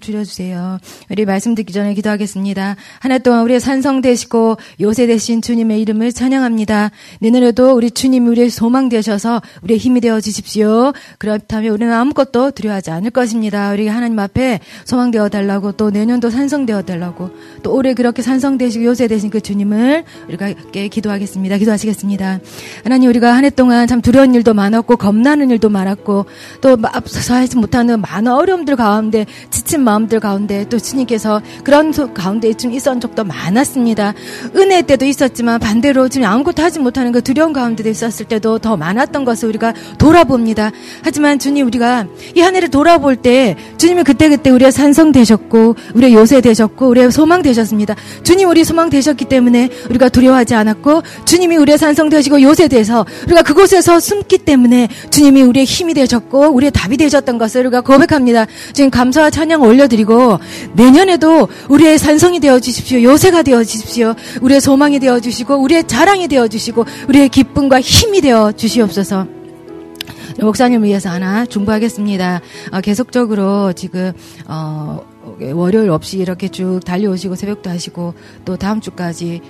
줄여주세요. 우리 말씀 듣기 전에 기도하겠습니다. 한해 동안 우리의 산성 되시고 요새 되신 주님의 이름을 찬양합니다. 내년에도 우리 주님이 우리의 소망 되셔서 우리의 힘이 되어 주십시오. 그렇다면 우리는 아무것도 두려워하지 않을 것입니다. 우리 하나님 앞에 소망 되어 달라고 또 내년도 산성 되어 달라고 또 올해 그렇게 산성 되시고 요새 되신 그 주님을 우리가 함께 기도하겠습니다. 기도하시겠습니다. 하나님 우리가 한 해 동안 참 두려운 일도 많았고 겁나는 일도 많았고 또 앞서서 하지 못하는 많은 어려움들 가운데 지친 마음들 가운데 또 주님께서 그런 가운데 좀 있었던 적도 많았습니다. 은혜 때도 있었지만 반대로 지금 아무것도 하지 못하는 그 두려운 가운데도 있었을 때도 더 많았던 것을 우리가 돌아봅니다. 하지만 주님 우리가 이 한 해를 돌아볼 때 주님이 그때그때 우리의 산성 되셨고 우리의 요새 되셨고 우리의 소망 되셨습니다. 주님 우리 소망 되셨기 때문에 우리가 두려워하지 않았고 주님이 우리의 산성 되시고 요새 돼서 우리가 그곳에서 숨기 때문에 주님이 우리의 힘이 되셨고 우리의 답이 되셨던 것을 우리가 고백합니다. 지금 감사와 찬양 올 려드리고 내년에도 우리의 산성이 되어 주십시오. 요새가 되어 주십시오. 우리의 소망이 되어 주시고 우리의 자랑이 되어 주시고 우리의 기쁨과 힘이 되어 주시옵소서. 목사님 위해서 하나 중보하겠습니다. 어, 계속적으로 지금 어, 월요일 없이 이렇게 쭉 달려오시고 새벽도 하시고 또 다음 주까지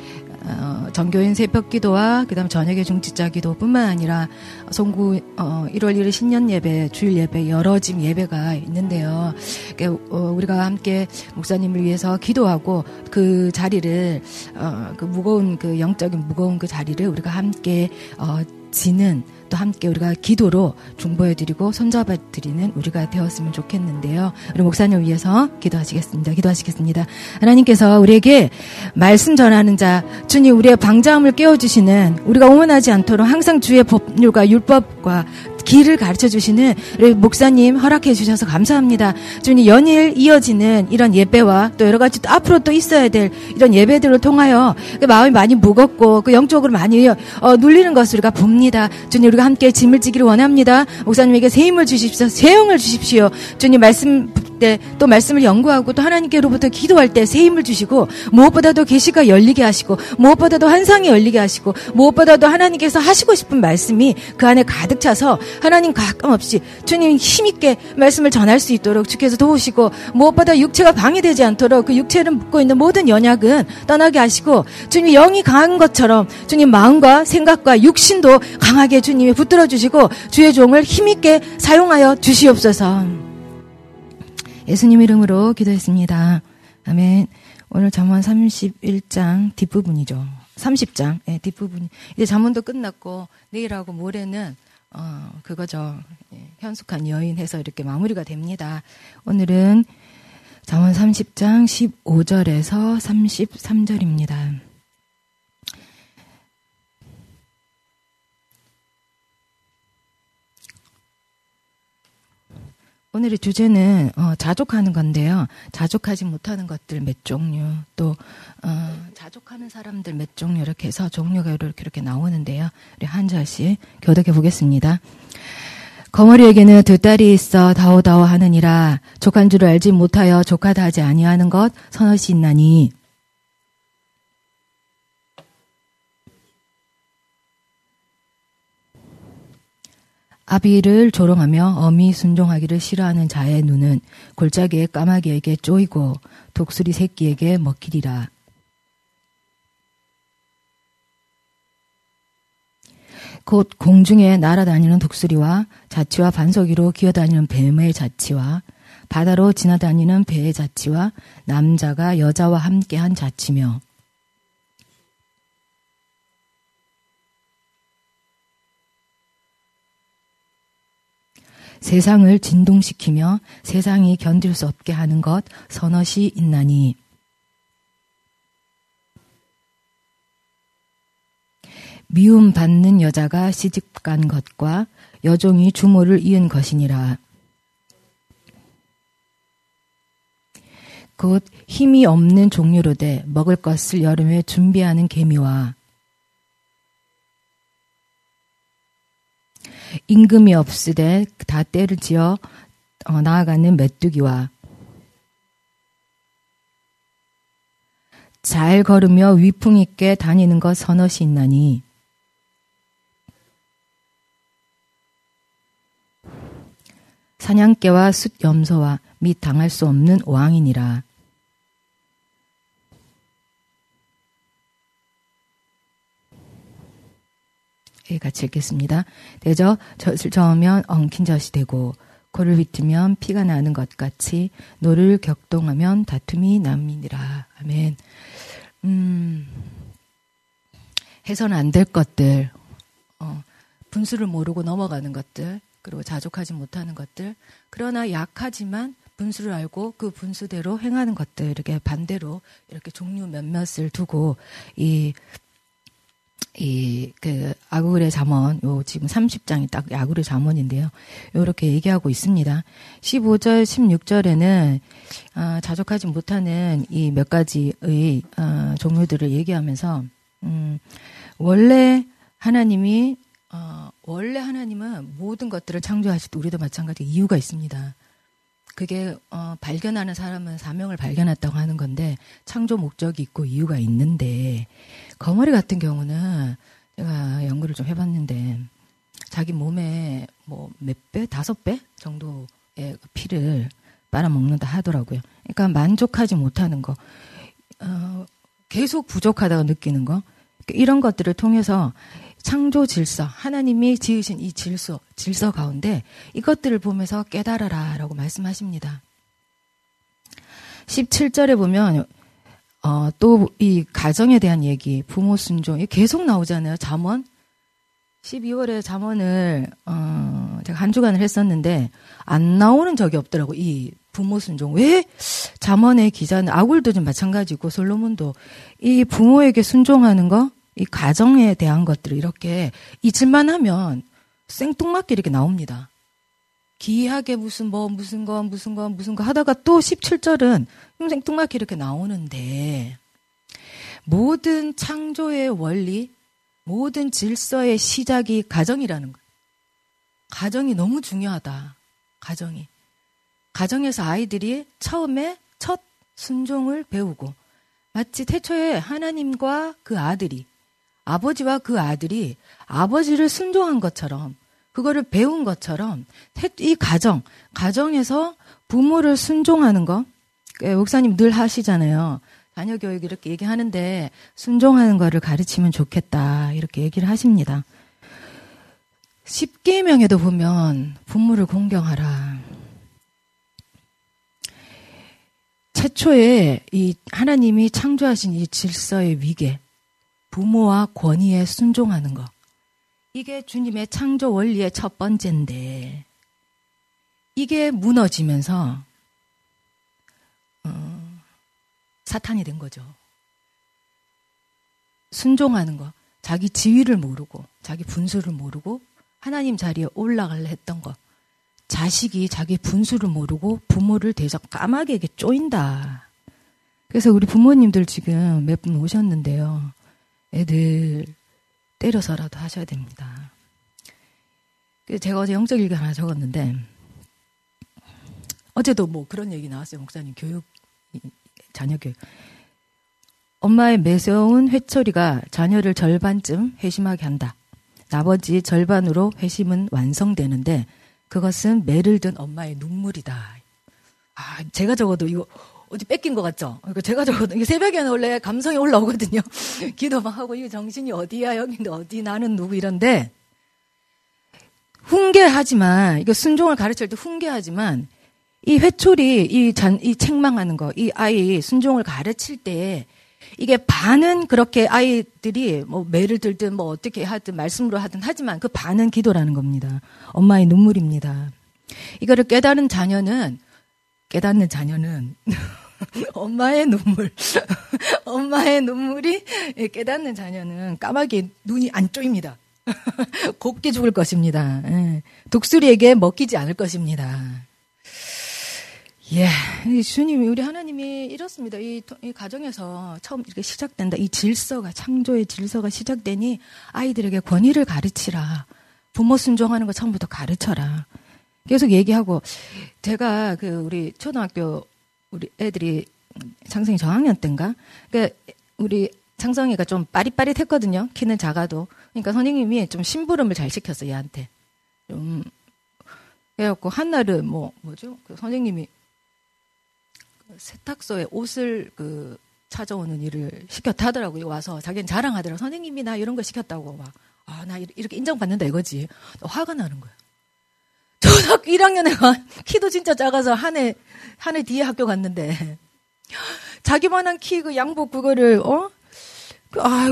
어, 정교인 새벽 기도와 그다음 저녁의 중지자 기도뿐만 아니라 송구 어, 1월 1일 신년 예배, 주일 예배 여러 집 예배가 있는데요. 그러니까, 어, 우리가 함께 목사님을 위해서 기도하고 그 자리를 어, 그 무거운 그 영적인 무거운 그 자리를 우리가 함께 어, 지는 또 함께 우리가 기도로 중보해드리고 손잡아드리는 우리가 되었으면 좋겠는데요. 우리 목사님 위해서 기도하시겠습니다. 기도하시겠습니다. 하나님께서 우리에게 말씀 전하는 자, 주님 우리의 방자함을 깨워주시는 우리가 오만하지 않도록 항상 주의 법률과 율법과 길을 가르쳐 주시는 우리 목사님 허락해 주셔서 감사합니다. 주님 연일 이어지는 이런 예배와 또 여러 가지 또 앞으로 또 있어야 될 이런 예배들을 통하여 그 마음이 많이 무겁고 그 영적으로 많이 어, 눌리는 것을 우리가 봅니다. 주님 우리가 함께 짐을 지기를 원합니다. 목사님에게 새 힘을 주십시오. 새 영을 주십시오. 주님 말씀 때 또 말씀을 연구하고 또 하나님께로부터 기도할 때 새 힘을 주시고 무엇보다도 계시가 열리게 하시고 무엇보다도 환상이 열리게 하시고 무엇보다도 하나님께서 하시고 싶은 말씀이 그 안에 가득 차서 하나님 가끔 없이 주님 힘있게 말씀을 전할 수 있도록 주께서 도우시고 무엇보다 육체가 방해되지 않도록 그 육체를 묶고 있는 모든 연약은 떠나게 하시고 주님 영이 강한 것처럼 주님 마음과 생각과 육신도 강하게 주님이 붙들어 주시고 주의 종을 힘있게 사용하여 주시옵소서. 예수님 이름으로 기도했습니다. 아멘. 오늘 잠언 31장 뒷부분이죠. 30장 예, 뒷부분. 이제 잠언도 끝났고 내일하고 모레는 어 그거죠. 예, 현숙한 여인 해서 이렇게 마무리가 됩니다. 오늘은 잠언 30장 15절에서 33절입니다. 오늘의 주제는 어, 자족하는 건데요. 자족하지 못하는 것들 몇 종류, 또 어, 자족하는 사람들 몇 종류 이렇게 해서 종류가 이렇게 이렇게 나오는데요. 우리 한 절씩 교독해 보겠습니다. 거머리에게는 두 딸이 있어 다오다오 하느니라 족한 줄을 알지 못하여 족하다 하지 아니하는 것 서너시 있나니 아비를 조롱하며 어미 순종하기를 싫어하는 자의 눈은 골짜기의 까마귀에게 쪼이고 독수리 새끼에게 먹히리라. 곧 공중에 날아다니는 독수리와 자치와 반석이로 기어다니는 뱀의 자치와 바다로 지나다니는 배의 자치와 남자가 여자와 함께한 자치며 세상을 진동시키며 세상이 견딜 수 없게 하는 것 서너시 있나니 미움 받는 여자가 시집간 것과 여종이 주모를 이은 것이니라. 곧 힘이 없는 종류로 돼 먹을 것을 여름에 준비하는 개미와 임금이 없으되 다 때를 지어 어, 나아가는 메뚜기와 잘 걸으며 위풍 있게 다니는 것 서너시 있나니 사냥개와 숫 염소와 및 당할 수 없는 왕이니라. 같이 읽겠습니다. 대저 젖을 저으면 엉킨 젖이 되고 코를 휘트면 피가 나는 것 같이 노를 격동하면 다툼이 남이니라. 아멘. 음, 해서는 안 될 것들, 어, 분수를 모르고 넘어가는 것들, 그리고 자족하지 못하는 것들, 그러나 약하지만 분수를 알고 그 분수대로 행하는 것들, 이렇게 반대로 이렇게 종류 몇몇을 두고 이 이, 그, 아굴의 잠언, 요, 지금 30장이 딱 아굴의 잠언인데요. 요렇게 얘기하고 있습니다. 15절, 16절에는, 아, 자족하지 못하는 이 몇 가지의, 아, 종류들을 얘기하면서, 음, 원래 하나님이, 어, 원래 하나님은 모든 것들을 창조하실 때 우리도 마찬가지 이유가 있습니다. 그게 어, 발견하는 사람은 사명을 발견했다고 하는 건데 창조 목적이 있고 이유가 있는데 거머리 같은 경우는 제가 연구를 좀 해봤는데 자기 몸에 뭐 몇 배, 다섯 배 정도의 피를 빨아먹는다 하더라고요. 그러니까 만족하지 못하는 거, 어, 계속 부족하다고 느끼는 거, 이런 것들을 통해서 창조 질서, 하나님이 지으신 이 질서, 질서 가운데 이것들을 보면서 깨달아라 라고 말씀하십니다. 17절에 보면, 어, 또 이 가정에 대한 얘기, 부모 순종이 계속 나오잖아요. 잠원. 12월에 잠원을, 어, 제가 한 주간을 했었는데, 안 나오는 적이 없더라고, 이 부모 순종. 왜 잠원의 기자는, 아굴도 좀 마찬가지고, 솔로몬도 이 부모에게 순종하는 거, 이 가정에 대한 것들을 이렇게 잊을만 하면 생뚱맞게 이렇게 나옵니다. 기이하게 무슨 뭐 무슨 거 무슨 거 무슨 거 하다가 또 17절은 생뚱맞게 이렇게 나오는데 모든 창조의 원리, 모든 질서의 시작이 가정이라는 거예요. 가정이 너무 중요하다. 가정이. 가정에서 아이들이 처음에 첫 순종을 배우고 마치 태초에 하나님과 그 아들이 아버지와 그 아들이 아버지를 순종한 것처럼 그거를 배운 것처럼 이 가정 가정에서 부모를 순종하는 거 예, 목사님 늘 하시잖아요. 자녀 교육 이렇게 얘기하는데 순종하는 거를 가르치면 좋겠다 이렇게 얘기를 하십니다. 십계명에도 보면 부모를 공경하라. 최초에 이 하나님이 창조하신 이 질서의 위계, 부모와 권위에 순종하는 것. 이게 주님의 창조 원리의 첫 번째인데, 이게 무너지면서, 어, 사탄이 된 거죠. 순종하는 거. 자기 지위를 모르고, 자기 분수를 모르고, 하나님 자리에 올라갈래 했던 거. 자식이 자기 분수를 모르고 부모를 대적 까마귀에게 쪼인다. 그래서 우리 부모님들 지금 몇 분 오셨는데요. 애들 때려서라도 하셔야 됩니다. 제가 어제 영적 일기 하나 적었는데 어제도 뭐 그런 얘기 나왔어요. 목사님 교육 자녀 교육. 엄마의 매서운 회초리가 자녀를 절반쯤 회심하게 한다. 나머지 절반으로 회심은 완성되는데 그것은 매를 든 엄마의 눈물이다. 아, 제가 적어도 이거 어디 뺏긴 것 같죠? 그러니까 제가 이게 새벽에는 원래 감성이 올라오거든요. 기도만 하고 이게 정신이 어디야 여기인데 어디 나는 누구 이런데 훈계하지만 이거 순종을 가르칠 때 훈계하지만 이 회초리 이, 잔, 이 책망하는 거 이 아이 순종을 가르칠 때 이게 반은 그렇게 아이들이 뭐 매를 들든 뭐 어떻게 하든 말씀으로 하든 하지만 그 반은 기도라는 겁니다. 엄마의 눈물입니다. 이거를 깨달은 자녀는 깨닫는 자녀는 엄마의 눈물. 엄마의 눈물이 깨닫는 자녀는 까마귀 눈이 안 쪼입니다. 곱게 죽을 것입니다. 예. 독수리에게 먹히지 않을 것입니다. 예, 주님이 우리 하나님이 이렇습니다. 이, 이, 가정에서 처음 이렇게 시작된다. 이 질서가 창조의 질서가 시작되니 아이들에게 권위를 가르치라. 부모 순종하는 거 처음부터 가르쳐라. 계속 얘기하고 제가 그 우리 초등학교 우리 애들이 창성이 저학년 때인가? 그러니까 우리 창성이가 좀 빠릿빠릿했거든요. 키는 작아도. 그러니까 선생님이 좀 심부름을 잘 시켰어 얘한테. 좀 그래갖고 한날은 뭐 뭐죠? 그 선생님이 세탁소에 옷을 그 찾아오는 일을 시켰다 하더라고요. 와서 자기는 자랑하더라고. 선생님이 나 이런 거 시켰다고 막. 아, 나 이렇게 인정받는다 이거지. 화가 나는 거야. 초등학교 1학년에 키도 진짜 작아서 한 해, 한 해 뒤에 학교 갔는데. 자기만한 키 그 양복 그거를, 어? 그, 아,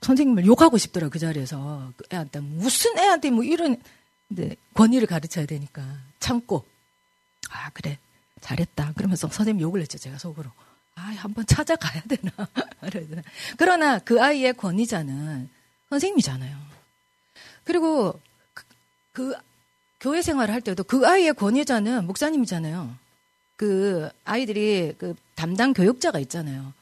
선생님을 욕하고 싶더라, 그 자리에서. 그 애한테. 무슨 애한테 뭐 이런, 네, 권위를 가르쳐야 되니까. 참고. 아, 그래. 잘했다. 그러면서 선생님 욕을 했죠, 제가 속으로. 아, 한번 찾아가야 되나. 그러나 그 아이의 권위자는 선생님이잖아요. 그리고 그, 그 교회 생활을 할 때도 그 아이의 권위자는 목사님이잖아요. 그 아이들이 그 담당 교육자가 있잖아요.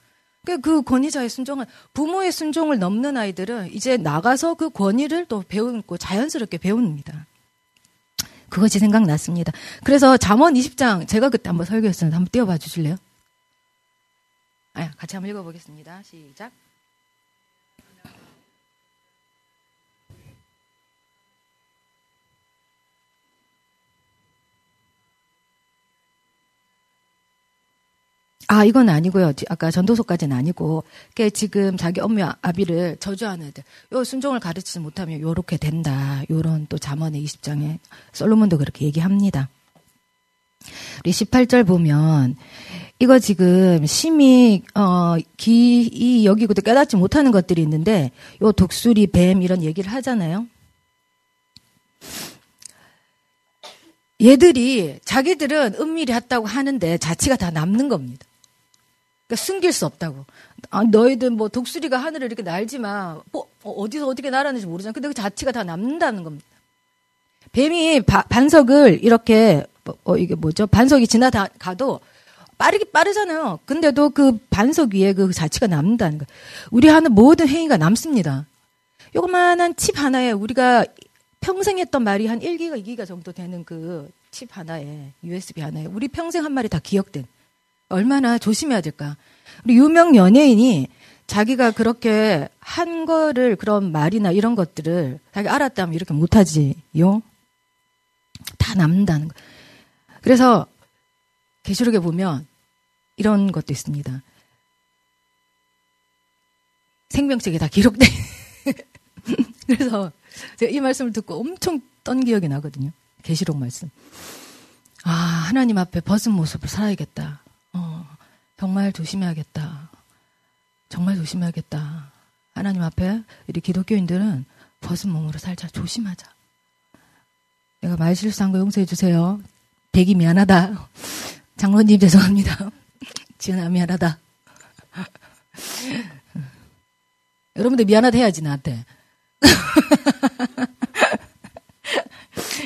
그, 그 권위자의 순종을 부모의 순종을 넘는 아이들은 이제 나가서 그 권위를 또 배우고 자연스럽게 배웁니다. 그것이 생각났습니다. 그래서 잠언 20장 제가 그때 한번 설교했었는데 한번 띄워봐 주실래요? 아, 같이 한번 읽어보겠습니다. 시작. 아, 이건 아니고요. 아까 전도서까지는 아니고, 그 지금 자기 엄마 아비를 저주하는 애들, 요 순종을 가르치지 못하면 요렇게 된다. 요런 또 잠언의 20장에 솔로몬도 그렇게 얘기합니다. 우리 18절 보면, 이거 지금 심히, 어, 기이 여기고도 깨닫지 못하는 것들이 있는데, 요 독수리, 뱀 이런 얘기를 하잖아요. 얘들이 자기들은 은밀히 했다고 하는데 자치가 다 남는 겁니다. 그러니까 숨길 수 없다고. 아, 너희들 뭐 독수리가 하늘을 이렇게 날지만 뭐 어디서 어떻게 날았는지 모르잖아. 근데 그 자체가 다 남는다는 겁니다. 뱀이 바, 반석을 이렇게 뭐, 어, 이게 뭐죠? 반석이 지나가도 빠르게 빠르잖아요. 근데도 그 반석 위에 그 자체가 남는다는 거. 우리 하는 모든 행위가 남습니다. 요만한 칩 하나에 우리가 평생 했던 말이 한 1기가, 2기가 정도 되는 그 칩 하나에, USB 하나에, 우리 평생 한 말이 다 기억된. 얼마나 조심해야 될까. 우리 유명 연예인이 자기가 그렇게 한 거를 그런 말이나 이런 것들을 자기 알았다면 이렇게 못하지요. 다 남는다는 거. 그래서 계시록에 보면 이런 것도 있습니다. 생명책에 다 기록돼. 그래서 제가 이 말씀을 듣고 엄청 떤 기억이 나거든요. 계시록 말씀. 아, 하나님 앞에 벗은 모습을 살아야겠다. 어, 정말 조심해야겠다. 정말 조심해야겠다. 하나님 앞에 우리 기독교인들은 벗은 몸으로 살자. 조심하자. 내가 말 실수한 거 용서해 주세요. 대기 미안하다. 장로님 죄송합니다. 지은아 미안하다. 여러분들 미안하다 해야지 나한테.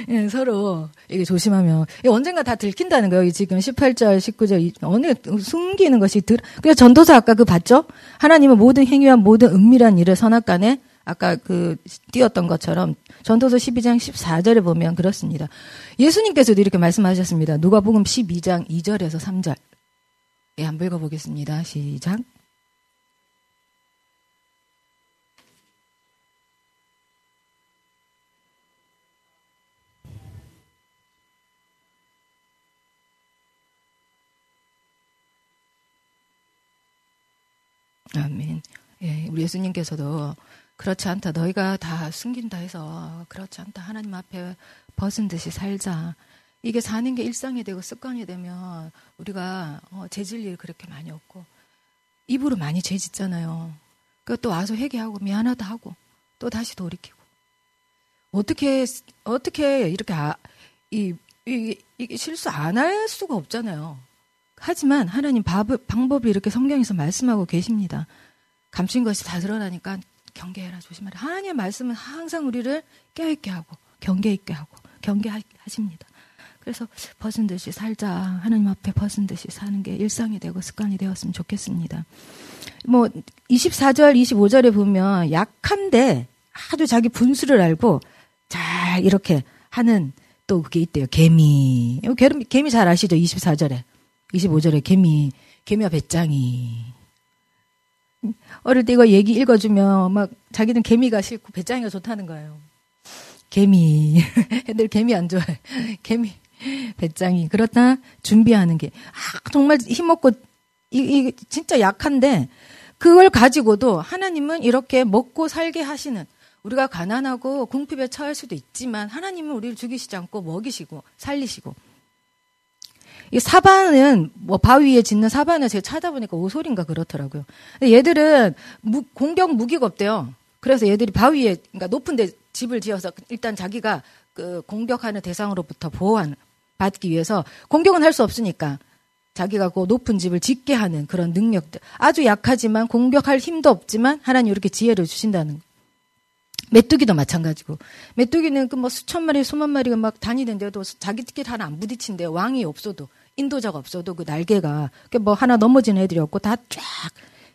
예, 서로 이게 조심하면 언젠가 다 들킨다는 거예요. 지금 18절, 19절 어느 숨기는 것이 들. 그래서 전도사 아까 그 봤죠? 하나님은 모든 행위와 모든 은밀한 일을 선악간에 아까 그 띄었던 것처럼 전도서 12장 14절에 보면 그렇습니다. 예수님께서도 이렇게 말씀하셨습니다. 누가복음 12장 2절에서 3절. 예, 한번 읽어보겠습니다. 시작. 아멘. 예, 우리 예수님께서도 그렇지 않다. 너희가 다 숨긴다 해서 그렇지 않다. 하나님 앞에 벗은 듯이 살자. 이게 사는 게 일상이 되고 습관이 되면 우리가 어, 죄질 일 그렇게 많이 없고 입으로 많이 죄 짓잖아요. 그또 와서 회개하고 미안하다 하고 또 다시 돌이키고 어떻게 어떻게 이렇게 아, 이, 이, 이 실수 안 할 수가 없잖아요. 하지만 하나님 방법이 이렇게 성경에서 말씀하고 계십니다. 감춘 것이 다 드러나니까 경계해라 조심하라. 하나님의 말씀은 항상 우리를 깨어있게 하고 경계 있게 하고 경계하십니다. 그래서 벗은 듯이 살자. 하나님 앞에 벗은 듯이 사는 게 일상이 되고 습관이 되었으면 좋겠습니다. 뭐 24절, 25절에 보면 약한데 아주 자기 분수를 알고 잘 이렇게 하는 또 그게 있대요. 개미. 개미, 개미 잘 아시죠? 24절에. 25절에 개미, 개미와 배짱이. 어릴 때 이거 얘기 읽어주면 막 자기는 개미가 싫고 배짱이가 좋다는 거예요. 개미. 애들 개미 안 좋아해. 개미. 배짱이. 그렇다 준비하는 게. 아, 정말 힘없고, 이, 이, 진짜 약한데, 그걸 가지고도 하나님은 이렇게 먹고 살게 하시는, 우리가 가난하고 궁핍에 처할 수도 있지만, 하나님은 우리를 죽이시지 않고 먹이시고, 살리시고. 이 사반은 뭐 바위 위에 짓는 사반을 제가 찾아보니까 오솔인가 그렇더라고요. 얘들은 무, 공격 무기가 없대요. 그래서 얘들이 바위 위에 그러니까 높은 데 집을 지어서 일단 자기가 그 공격하는 대상으로부터 보호하는 받기 위해서 공격은 할 수 없으니까 자기가 그 높은 집을 짓게 하는 그런 능력들 아주 약하지만 공격할 힘도 없지만 하나님 이렇게 지혜를 주신다는 메뚜기도 마찬가지고. 메뚜기는 그 뭐 수천 마리 수만 마리가 막 다니는데도 자기끼리 하나 안 부딪힌대요. 왕이 없어도 인도자가 없어도 그 날개가 뭐 하나 넘어지는 애들이 없고 다 쫙.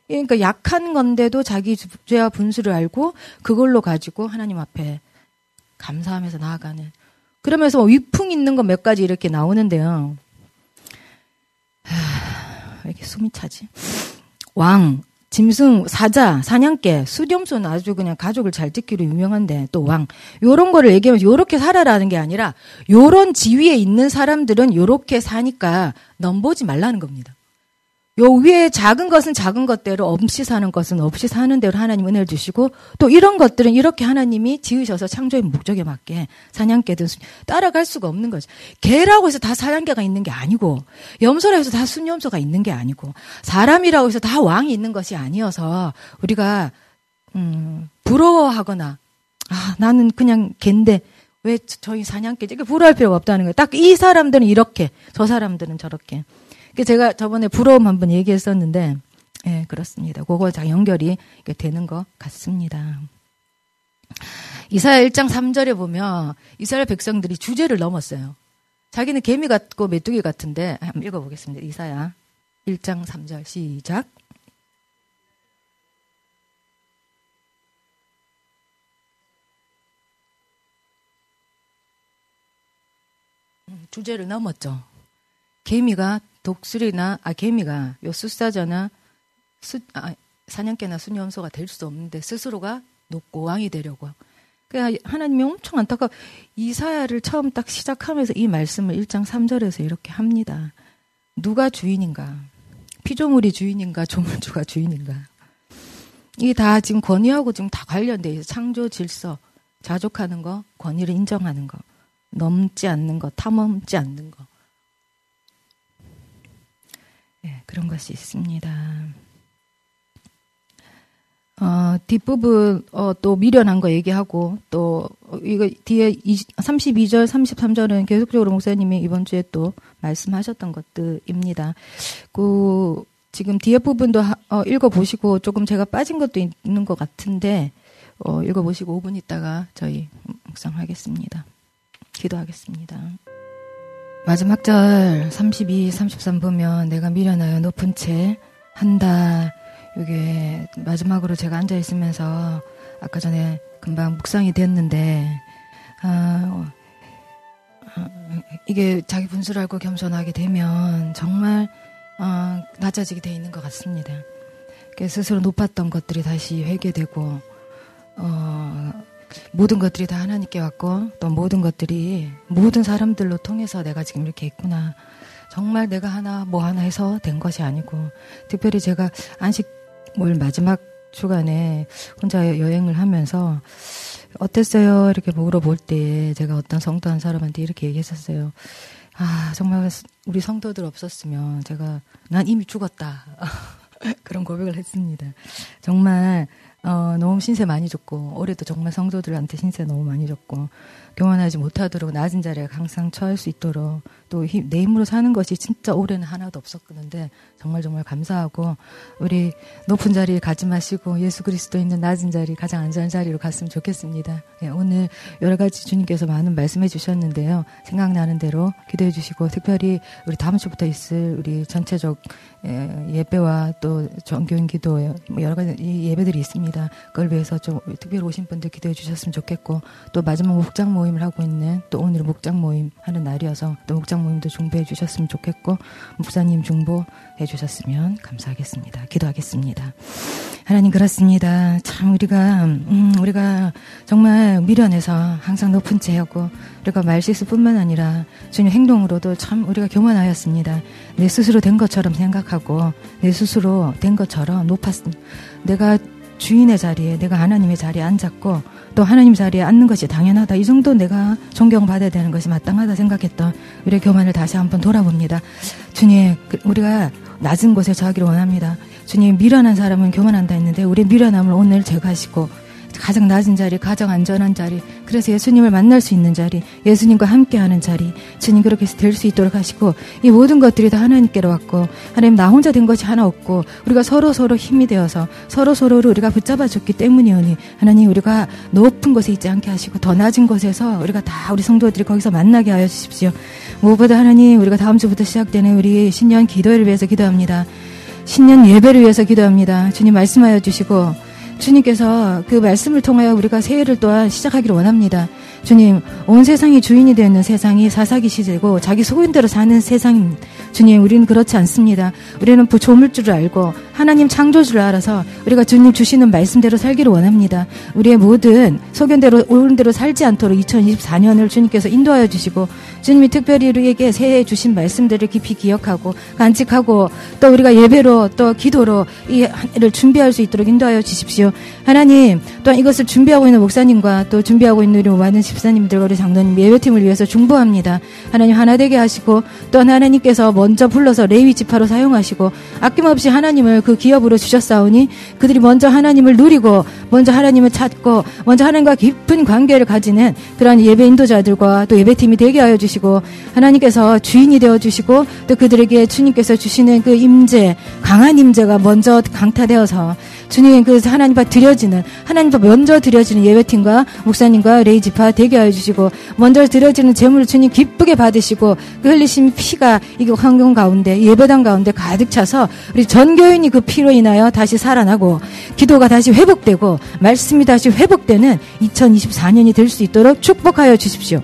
그러니까 약한 건데도 자기 죄와 분수를 알고 그걸로 가지고 하나님 앞에 감사하면서 나아가는. 그러면서 뭐 위풍 있는 거 몇 가지 이렇게 나오는데요. 하, 왜 이렇게 숨이 차지? 왕, 짐승, 사자, 사냥개, 수렴소는 아주 그냥 가족을 잘 짓기로 유명한데 또 왕. 요런 거를 얘기하면서 요렇게 살아라는 게 아니라 요런 지위에 있는 사람들은 요렇게 사니까 넘보지 말라는 겁니다. 요 위에 작은 것은 작은 것대로 없이 사는 것은 없이 사는 대로 하나님 은혜를 주시고 또 이런 것들은 이렇게 하나님이 지으셔서 창조의 목적에 맞게 사냥개든 따라갈 수가 없는 거죠. 개라고 해서 다 사냥개가 있는 게 아니고 염소라 해서 다 순염소가 있는 게 아니고 사람이라고 해서 다 왕이 있는 것이 아니어서 우리가 음, 부러워하거나 아 나는 그냥 갠데 왜 저희 사냥개 이게 부러워할 필요가 없다는 거예요. 딱 이 사람들은 이렇게 저 사람들은 저렇게 제가 저번에 부러움 한 번 얘기했었는데, 예, 그렇습니다. 그거 다 연결이 되는 것 같습니다. 이사야 1장 3절에 보면 이스라엘 백성들이 주제를 넘었어요. 자기는 개미 같고 메뚜기 같은데 한번 읽어보겠습니다. 이사야 1장 3절 시작. 음, 주제를 넘었죠. 개미가 독수리나 아 개미가 요 숫사자나 수, 아, 사냥개나 수녀염소가 될 수 없는데 스스로가 높고 왕이 되려고. 그러니까 하나님이 엄청 안타까 이사야를 처음 딱 시작하면서 이 말씀을 1장 3절에서 이렇게 합니다. 누가 주인인가? 피조물이 주인인가? 조물주가 주인인가? 이게 다 지금 권위하고 지금 다 관련돼 있어. 창조 질서, 자족하는 거, 권위를 인정하는 거, 넘지 않는 거, 탐험지 않는 거. 그런 것이 있습니다. 어, 뒷부분 어, 또 미련한 거 얘기하고 또 어, 이거 뒤에 20, 32절, 33절은 계속적으로 목사님이 이번 주에 또 말씀하셨던 것들입니다. 그 지금 뒤에 부분도 하, 어, 읽어보시고 조금 제가 빠진 것도 있는 것 같은데 어, 읽어보시고 5분 있다가 저희 묵상하겠습니다. 기도하겠습니다. 마지막 절 32, 33 보면 내가 미련하여 높은 채 한다. 이게 마지막으로 제가 앉아 있으면서 아까 전에 금방 묵상이 됐는데 아, 아, 이게 자기 분수를 알고 겸손하게 되면 정말 아, 낮아지게 돼 있는 것 같습니다. 스스로 높았던 것들이 다시 회개되고 어, 모든 것들이 다 하나님께 왔고 또 모든 것들이 모든 사람들로 통해서 내가 지금 이렇게 있구나. 정말 내가 하나 뭐 하나 해서 된 것이 아니고 특별히 제가 안식월 마지막 주간에 혼자 여행을 하면서 어땠어요? 이렇게 물어볼 때 제가 어떤 성도 한 사람한테 이렇게 얘기했었어요. 아, 정말 우리 성도들 없었으면 제가 난 이미 죽었다. 그런 고백을 했습니다. 정말 어, 너무 신세 많이 줬고 올해도 정말 성도들한테 신세 너무 많이 줬고 교만하지 못하도록 낮은 자리에 항상 처할 수 있도록 또 내 힘으로 사는 것이 진짜 올해는 하나도 없었는데 정말 정말 감사하고 우리 높은 자리에 가지 마시고 예수 그리스도 있는 낮은 자리 가장 안전한 자리로 갔으면 좋겠습니다. 예, 오늘 여러 가지 주님께서 많은 말씀해 주셨는데요. 생각나는 대로 기도해 주시고 특별히 우리 다음 주부터 있을 우리 전체적 예, 예배와 또 정교인 기도 뭐 여러 가지 예배들이 있습니다. 그걸 위해서 좀 특별히 오신 분들 기도해 주셨으면 좋겠고 또 마지막 목장 모임을 하고 있는 또 오늘 목장 모임 하는 날이어서 또 목장 모임도 중보해 주셨으면 좋겠고 목사님 중보해 주셨으면 감사하겠습니다. 기도하겠습니다. 하나님 그렇습니다. 참 우리가 음, 우리가 정말 미련해서 항상 높은 채였고 우리가 말실수뿐만 아니라 주님 행동으로도 참 우리가 교만하였습니다. 내 스스로 된 것처럼 생각하고 내 스스로 된 것처럼 높았 내가 주인의 자리에 내가 하나님의 자리에 앉았고 또 하나님 자리에 앉는 것이 당연하다. 이 정도 내가 존경받아야 되는 것이 마땅하다 생각했던 우리의 교만을 다시 한번 돌아봅니다. 주님, 그 우리가 낮은 곳에 처하기를 원합니다. 주님, 미련한 사람은 교만한다 했는데 우리 미련함을 오늘 제거하시고 가장 낮은 자리, 가장 안전한 자리, 그래서 예수님을 만날 수 있는 자리, 예수님과 함께하는 자리, 주님 그렇게 될수 있도록 하시고 이 모든 것들이 다 하나님께로 왔고 하나님 나 혼자 된 것이 하나 없고 우리가 서로 서로 힘이 되어서 서로 서로를 우리가 붙잡아 줬기 때문이오니 하나님 우리가 높은 곳에 있지 않게 하시고 더 낮은 곳에서 우리가 다 우리 성도들이 거기서 만나게 하여 주십시오. 무엇보다 하나님 우리가 다음 주부터 시작되는 우리 신년 기도회를 위해서 기도합니다. 신년 예배를 위해서 기도합니다. 주님 말씀하여 주시고 주님께서 그 말씀을 통하여 우리가 새해를 또한 시작하기를 원합니다. 주님, 온 세상이 주인이 되는 세상이 사사기 시대고 자기 소견대로 사는 세상입니다. 주님, 우리는 그렇지 않습니다. 우리는 조물 줄을 알고 하나님 창조주를 알아서 우리가 주님 주시는 말씀대로 살기를 원합니다. 우리의 모든 소견대로 옳은 대로 살지 않도록 2024년을 주님께서 인도하여 주시고 주님이 특별히 우리에게 새해 주신 말씀들을 깊이 기억하고 간직하고 또 우리가 예배로 또 기도로 이 해를 준비할 수 있도록 인도하여 주십시오. 하나님, 또한 이것을 준비하고 있는 목사님과 또 준비하고 있는 우리 많은 집사님들과 우리 장로님 예배팀을 위해서 중보합니다. 하나님 하나 되게 하시고 또 하나님께서 먼저 불러서 레위 지파로 사용하시고 아낌없이 하나님을 그 기업으로 주셨사오니 그들이 먼저 하나님을 누리고 먼저 하나님을 찾고 먼저 하나님과 깊은 관계를 가지는 그러한 예배 인도자들과 또 예배팀이 되게 하여 주시 고 하나님께서 주인이 되어 주시고 또 그들에게 주님께서 주시는 그 임재 강한 임재가 먼저 강타되어서 주님 그 하나님 앞 드려지는 하나님 앞 먼저 드려지는 예배팀과 목사님과 레이지파 되게 하여 주시고 먼저 드려지는 재물을 주님 기쁘게 받으시고 그 흘리신 피가 이게 환경 가운데 예배당 가운데 가득 차서 우리 전 교인이 그 피로 인하여 다시 살아나고 기도가 다시 회복되고 말씀이 다시 회복되는 2024년이 될 수 있도록 축복하여 주십시오.